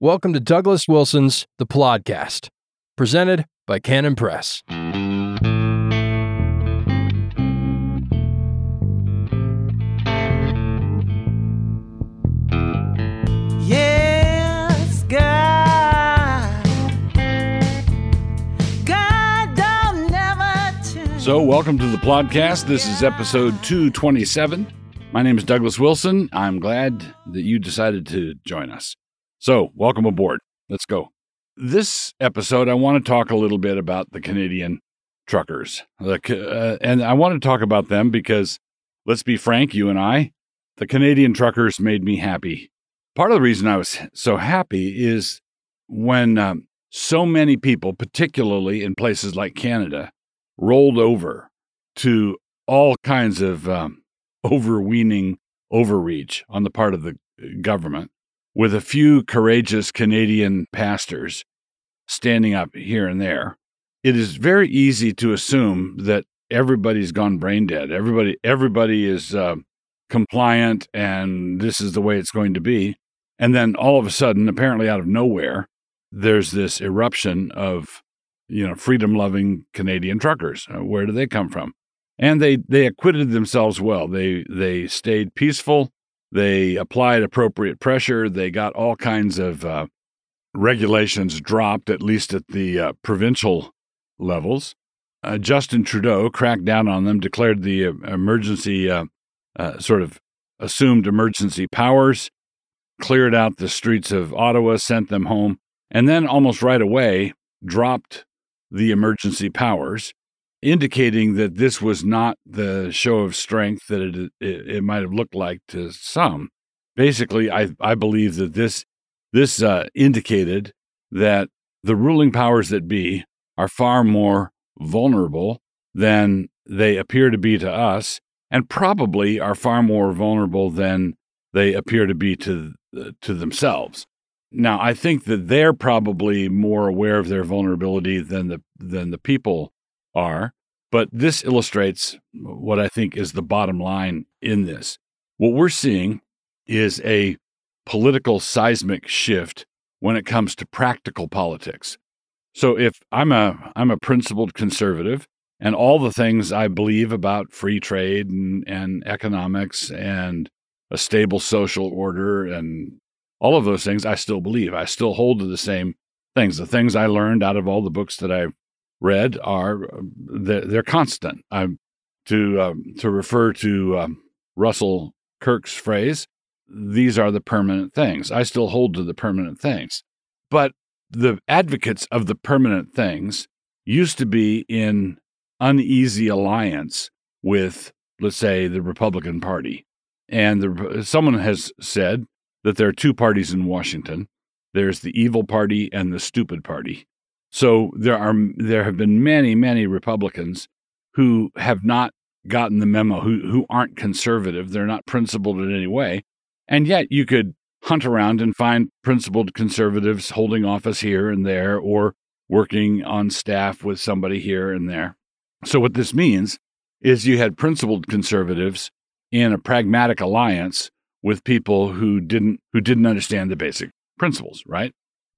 Welcome to Douglas Wilson's The Podcast, presented by Canon Press. Yes, God. God don't never change. So, welcome to the podcast. This is episode 227. My name is Douglas Wilson. I'm glad that you decided to join us. So, welcome aboard. Let's go. This episode, I want to talk a little bit about the Canadian truckers. The, uh, and I want to talk about them because, let's be frank, you and I, the Canadian truckers made me happy. Part of the reason I was so happy is when um, so many people, particularly in places like Canada, rolled over to all kinds of um, overweening overreach on the part of the uh, government, with a few courageous Canadian pastors standing up here and there. It is very easy to assume that everybody's gone brain dead. Everybody, everybody is uh, compliant, and this is the way it's going to be. And then all of a sudden, apparently out of nowhere, there's this eruption of you know freedom-loving Canadian truckers. Uh, where do they come from? And they they acquitted themselves well. They they stayed peaceful. They applied appropriate pressure. They got all kinds of uh, regulations dropped, at least at the uh, provincial levels. Uh, Justin Trudeau cracked down on them, declared the uh, emergency uh, uh, sort of assumed emergency powers, cleared out the streets of Ottawa, sent them home, and then almost right away dropped the emergency powers, indicating that this was not the show of strength that it, it, it might have looked like to some. Basically, I, I believe that this, this uh, indicated that the ruling powers that be are far more vulnerable than they appear to be to us, and probably are far more vulnerable than they appear to be to, to themselves. Now, I think that they're probably more aware of their vulnerability than the than the people are, but this illustrates what I think is the bottom line in this. What we're seeing is a political seismic shift when it comes to practical politics. So if I'm a I'm a principled conservative and all the things I believe about free trade and, and economics and a stable social order and all of those things I still believe. I still hold to the same things. The things I learned out of all the books that I've read are they're, they're constant. I'm to um, to refer to um, Russell Kirk's phrase. These are the permanent things. I still hold to the permanent things, but the advocates of the permanent things used to be in uneasy alliance with, let's say, the Republican Party. And the, someone has said that there are two parties in Washington. There's the evil party and the stupid party. So there are there have been many many Republicans who have not gotten the memo, who who aren't conservative, they're not principled in any way, and yet you could hunt around and find principled conservatives holding office here and there, or working on staff with somebody here and there. So what this means is you had principled conservatives in a pragmatic alliance with people who didn't who didn't understand the basic principles, right?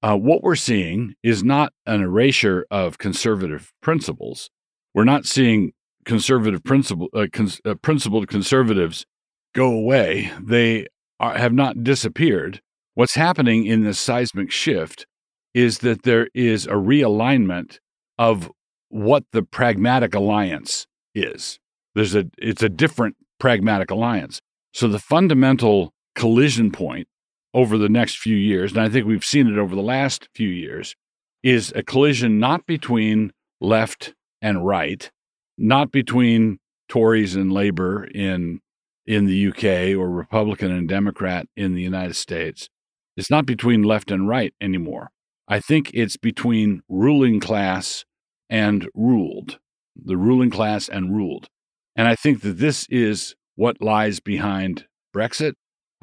Uh, what we're seeing is not an erasure of conservative principles. We're not seeing conservative principle uh, cons- uh, principled conservatives go away. They are, have not disappeared. What's happening in this seismic shift is that there is a realignment of what the pragmatic alliance is. There's a it's a different pragmatic alliance. So the fundamental collision point over the next few years, and I think we've seen it over the last few years, is a collision not between left and right, not between Tories and Labor in in the UK or Republican and Democrat in the United States. It's not between left and right anymore. I think it's between ruling class and ruled, the ruling class and ruled. And I think that this is what lies behind Brexit.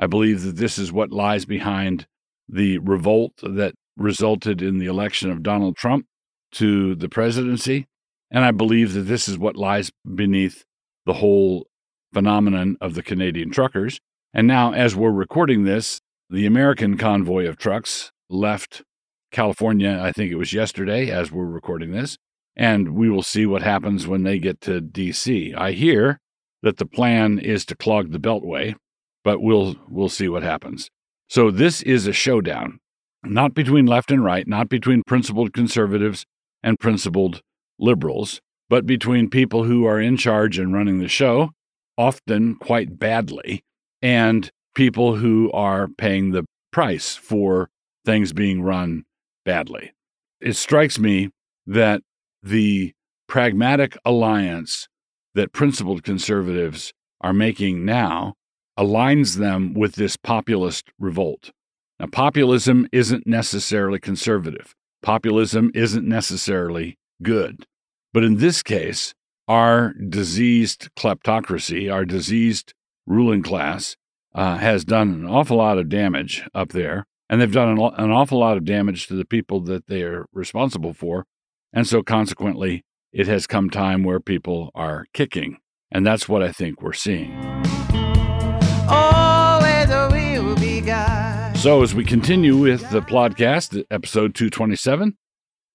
I believe that this is what lies behind the revolt that resulted in the election of Donald Trump to the presidency. And I believe that this is what lies beneath the whole phenomenon of the Canadian truckers. And now, as we're recording this, the American convoy of trucks left California, I think it was yesterday as we're recording this, and we will see what happens when they get to DC. I hear that the plan is to clog the beltway, but we'll we'll see what happens. So this is a showdown, not between left and right, not between principled conservatives and principled liberals, but between people who are in charge and running the show, often quite badly, and people who are paying the price for things being run badly. It strikes me that the pragmatic alliance that principled conservatives are making now aligns them with this populist revolt. Now, populism isn't necessarily conservative, populism isn't necessarily good. But in this case, our diseased kleptocracy, our diseased ruling class, uh, has done an awful lot of damage up there. And they've done an, an awful lot of damage to the people that they are responsible for. And so, consequently, it has come time where people are kicking. And that's what I think we're seeing. So, as we continue with the podcast, episode 227,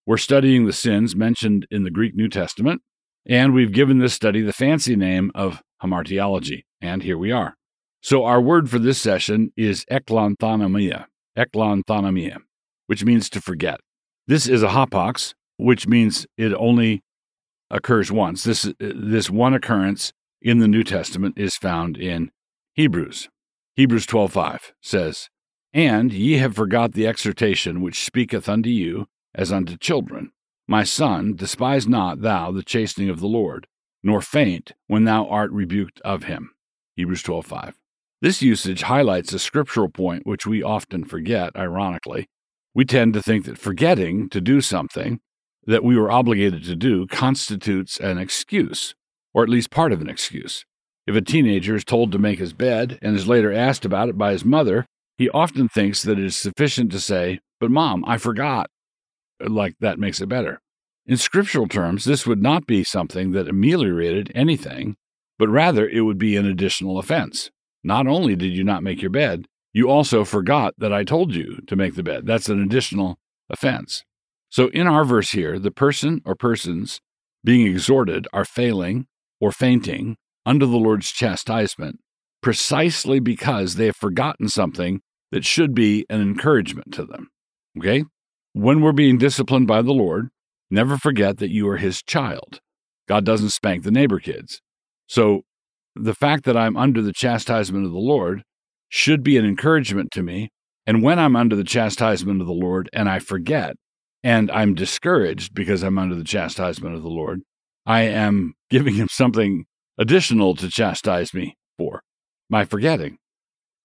we're studying the sins mentioned in the Greek New Testament, and we've given this study the fancy name of hamartiology. And here we are. So, our word for this session is eklanthanomai, eklanthanomai, which means to forget. This is a hapax, which means it only occurs once. This, this one occurrence in the New Testament is found in Hebrews. Hebrews 12:5 says, "And ye have forgot the exhortation which speaketh unto you as unto children. My son, despise not thou the chastening of the Lord, nor faint when thou art rebuked of him." Hebrews 12:5. This usage highlights a scriptural point which we often forget, ironically. We tend to think that forgetting to do something that we were obligated to do constitutes an excuse, or at least part of an excuse. If a teenager is told to make his bed and is later asked about it by his mother, he often thinks that it is sufficient to say, But mom, I forgot. Like that makes it better. In scriptural terms, this would not be something that ameliorated anything, but rather it would be an additional offense. Not only did you not make your bed, you also forgot that I told you to make the bed. That's an additional offense. So, in our verse here, the person or persons being exhorted are failing or fainting under the Lord's chastisement precisely because they have forgotten something that should be an encouragement to them. Okay? When we're being disciplined by the Lord, never forget that you are his child. God doesn't spank the neighbor kids. So, the fact that I'm under the chastisement of the Lord should be an encouragement to me. And when I'm under the chastisement of the Lord and I forget, and I'm discouraged because I'm under the chastisement of the Lord, I am giving him something additional to chastise me for my forgetting.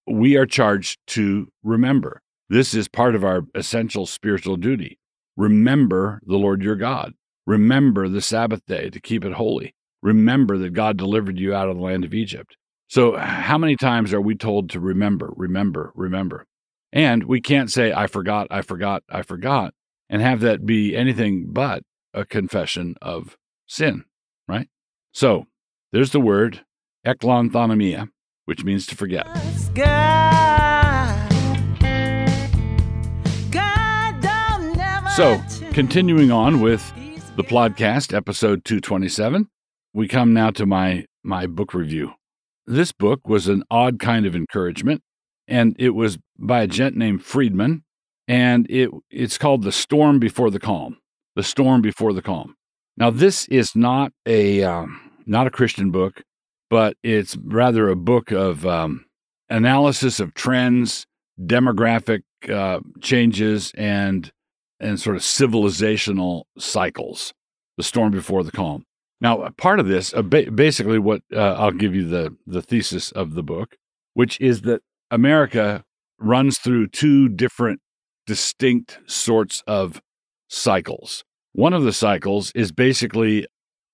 We are charged to remember. This is part of our essential spiritual duty. Remember the Lord your God. Remember the Sabbath day to keep it holy. Remember that God delivered you out of the land of Egypt. So, how many times are we told to remember, remember, remember? And we can't say, I forgot, I forgot, I forgot, and have that be anything but a confession of sin, right? So, there's the word eklanthanomai, which means to forget. God. God So, continuing on with the podcast, episode 227, we come now to my my book review. This book was an odd kind of encouragement, and it was by a gent named Friedman, and it it's called The Storm Before the Calm. The Storm Before the Calm. Now, this is not a um, not a Christian book, but it's rather a book of um, analysis of trends, demographic uh, changes, and and sort of civilizational cycles. The storm before the calm. Now, part of this, uh, ba- basically, what uh, I'll give you the the thesis of the book, which is that America runs through two different, distinct sorts of cycles. One of the cycles is basically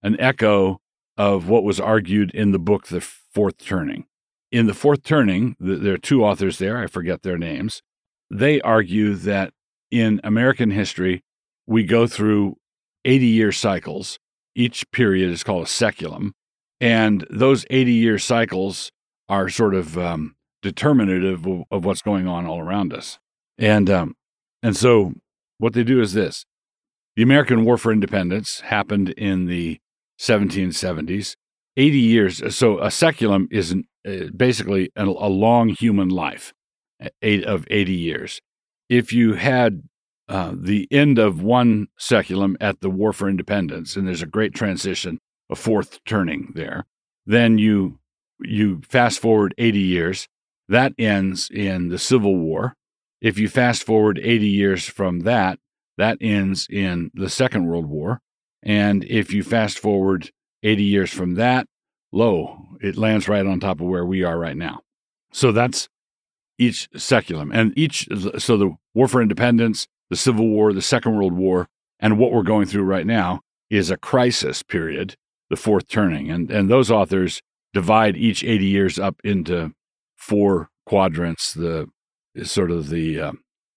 an echo of what was argued in the book, The Fourth Turning. In The Fourth Turning, th- there are two authors there, I forget their names. They argue that in American history, we go through 80 year cycles. Each period is called a saeculum. And those 80 year cycles are sort of um, determinative of, of what's going on all around us. And um, And so what they do is this the American War for Independence happened in the 1770s. 80 years. So a saeculum is an, uh, basically a, a long human life eight of 80 years. If you had uh, the end of one saeculum at the War for Independence, and there's a great transition, a fourth turning there, then you you fast forward 80 years. That ends in the Civil War. If you fast forward 80 years from that, that ends in the Second World War. And if you fast forward 80 years from that, lo, it lands right on top of where we are right now. So that's each saeculum. And each, so the War for Independence, the Civil War, the Second World War, and what we're going through right now is a crisis period, the fourth turning. And, and those authors divide each 80 years up into four quadrants, the sort of the, uh,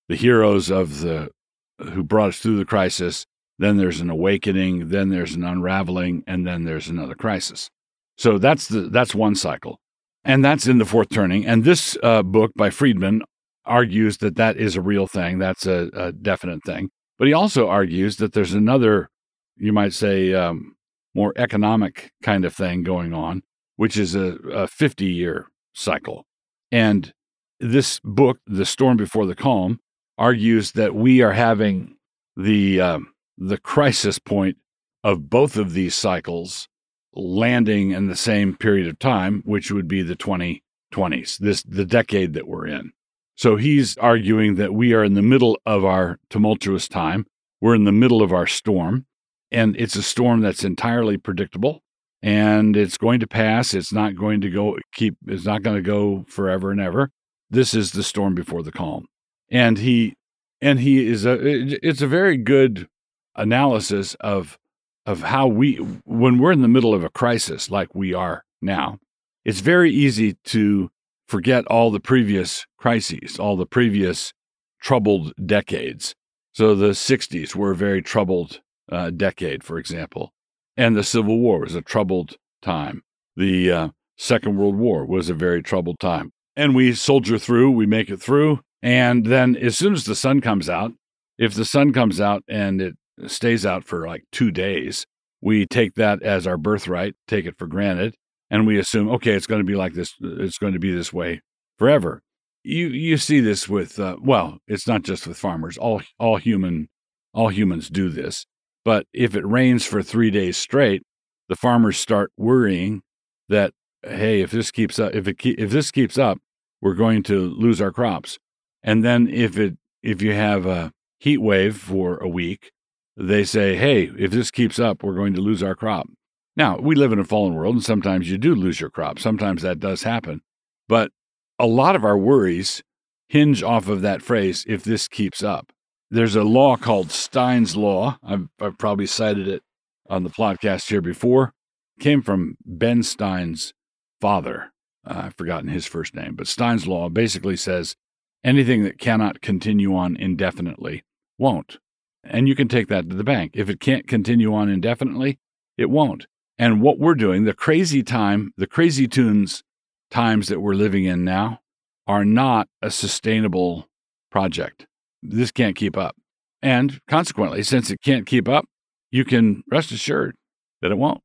the heroes of the, who brought us through the crisis. Then there's an awakening, then there's an unraveling, and then there's another crisis. So that's the that's one cycle, and that's in the fourth turning. And this uh, book by Friedman argues that that is a real thing. That's a, a, definite thing. But he also argues that there's another, you might say, um, more economic kind of thing going on, which is a, a 50 year cycle. And this book, The Storm Before the Calm, argues that we are having the um, the crisis point of both of these cycles landing in the same period of time, which would be the 2020s, this the decade that we're in. So he's arguing that we are in the middle of our tumultuous time. We're in the middle of our storm, and it's a storm that's entirely predictable and it's going to pass. It's not going to go keep it's not going to go forever and ever. This is the storm before the calm. And he and he is a it's a very good analysis of of how we, when we're in the middle of a crisis like we are now, it's very easy to forget all the previous crises, all the previous troubled decades. So the 60s were a very troubled uh, decade, for example, and the Civil War was a troubled time. The uh, Second World War was a very troubled time. And we soldier through, we make it through. And then as soon as the sun comes out, if the sun comes out and it stays out for like two days, we take that as our birthright, take it for granted, and we assume, okay, it's going to be like this, it's going to be this way forever. You you see this with uh, well, it's not just with farmers. All all human all humans do this. But if it rains for three days straight, the farmers start worrying that hey, if this keeps up, if it if this keeps up, we're going to lose our crops. And then if it if you have a heat wave for a week, they say, hey, if this keeps up, we're going to lose our crop. Now, we live in a fallen world, and sometimes you do lose your crop. Sometimes that does happen. But a lot of our worries hinge off of that phrase, if this keeps up. There's a law called Stein's Law. I've, I've probably cited it on the podcast here before. It came from Ben Stein's father. Uh, I've forgotten his first name, but Stein's Law basically says anything that cannot continue on indefinitely won't. And you can take that to the bank. If it can't continue on indefinitely, it won't. And what we're doing, the crazy time, the crazy tunes times that we're living in now are not a sustainable project. This can't keep up. And consequently, since it can't keep up, you can rest assured that it won't.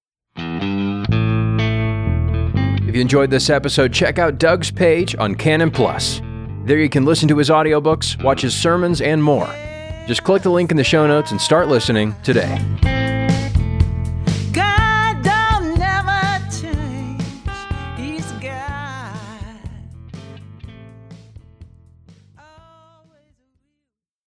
If you enjoyed this episode, check out Doug's page on Canon Plus. There you can listen to his audiobooks, watch his sermons, and more. Just click the link in the show notes and start listening today.